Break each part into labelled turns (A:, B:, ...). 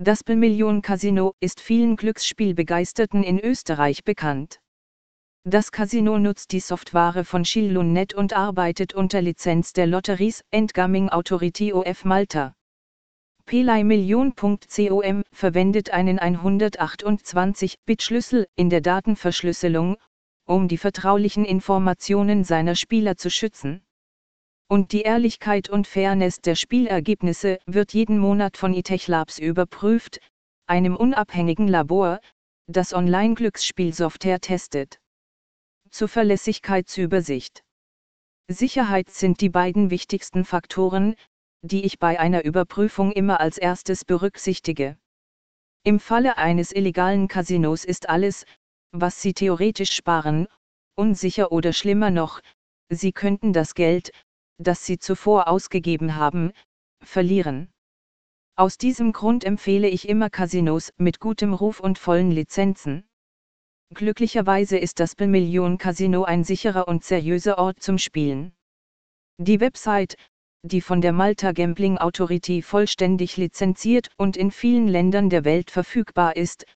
A: Das Bemillion Casino ist vielen Glücksspielbegeisterten in Österreich bekannt. Das Casino nutzt die Software von Schillun.net und arbeitet unter Lizenz der Lotteries and Gaming Authority of Malta. PlayMillion.com verwendet einen 128-Bit-Schlüssel in der Datenverschlüsselung, um die vertraulichen Informationen seiner Spieler zu schützen. Und die Ehrlichkeit und Fairness der Spielergebnisse wird jeden Monat von eTech Labs überprüft, einem unabhängigen Labor, das Online-Glücksspielsoftware testet. Zuverlässigkeitsübersicht. Sicherheit sind die beiden wichtigsten Faktoren, die ich bei einer Überprüfung immer als erstes berücksichtige. Im Falle eines illegalen Casinos ist alles, was Sie theoretisch sparen, unsicher oder schlimmer noch, Sie könnten das Geld, das sie zuvor ausgegeben haben, verlieren. Aus diesem Grund empfehle ich immer Casinos mit gutem Ruf und vollen Lizenzen. Glücklicherweise ist das Bemillion Casino ein sicherer und seriöser Ort zum Spielen. Die Website, die von der Malta Gambling Authority vollständig lizenziert und in vielen Ländern der Welt verfügbar ist,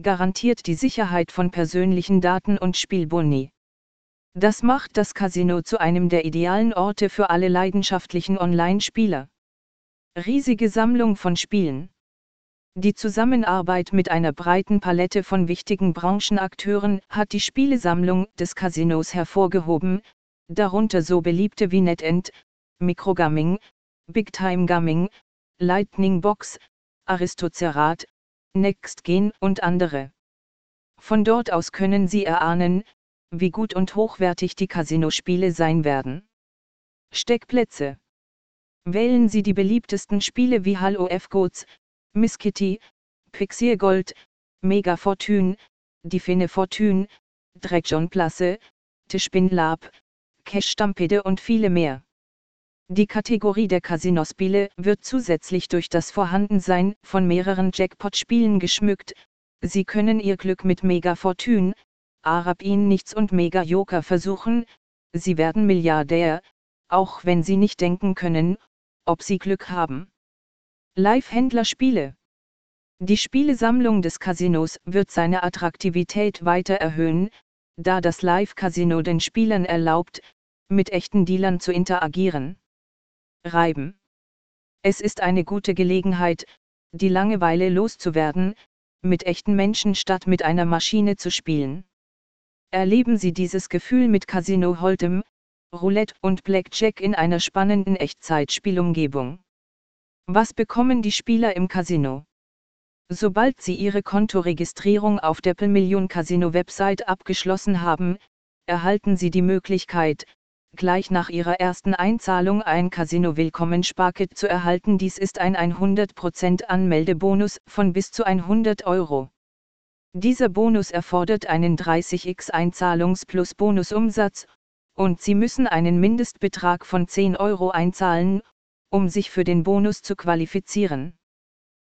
A: garantiert die Sicherheit von persönlichen Daten und Spielboni. Das macht das Casino zu einem der idealen Orte für alle leidenschaftlichen Online-Spieler. Riesige Sammlung von Spielen. Die Zusammenarbeit mit einer breiten Palette von wichtigen Branchenakteuren hat die Spielesammlung des Casinos hervorgehoben, darunter so beliebte wie NetEnt, Microgaming, Big Time Gaming, Lightning Box, Aristocerat, NextGen und andere. Von dort aus können Sie erahnen, wie gut und hochwertig die Casino-Spiele sein werden. Steckplätze. Wählen Sie die beliebtesten Spiele wie Halo F Goats, Miss Kitty, Pixie Gold, Mega Fortune, Divine Fortune, Dragon Plasse, Tischpin Lab, Cash Stampede und viele mehr. Die Kategorie der Casinospiele wird zusätzlich durch das Vorhandensein von mehreren Jackpot-Spielen geschmückt. Sie können Ihr Glück mit Mega Fortune, Arab ihn nichts und Mega Joker versuchen, sie werden Milliardär, auch wenn sie nicht denken können, ob sie Glück haben. Live-Händler-Spiele Die Spielesammlung des Casinos wird seine Attraktivität weiter erhöhen, da das Live-Casino den Spielern erlaubt, mit echten Dealern zu interagieren. Reiben. Es ist eine gute Gelegenheit, die Langeweile loszuwerden, mit echten Menschen statt mit einer Maschine zu spielen. Erleben Sie dieses Gefühl mit Casino Hold'em, Roulette und Blackjack in einer spannenden Echtzeitspielumgebung. Was bekommen die Spieler im Casino? Sobald Sie Ihre Kontoregistrierung auf der Million Casino Website abgeschlossen haben, erhalten Sie die Möglichkeit, gleich nach Ihrer ersten Einzahlung ein Casino Willkommen Sparkit zu erhalten. Dies ist ein 100% Anmeldebonus von bis zu 100 Euro. Dieser Bonus erfordert einen 30x Einzahlungs plus Bonusumsatz, und Sie müssen einen Mindestbetrag von 10 Euro einzahlen, um sich für den Bonus zu qualifizieren.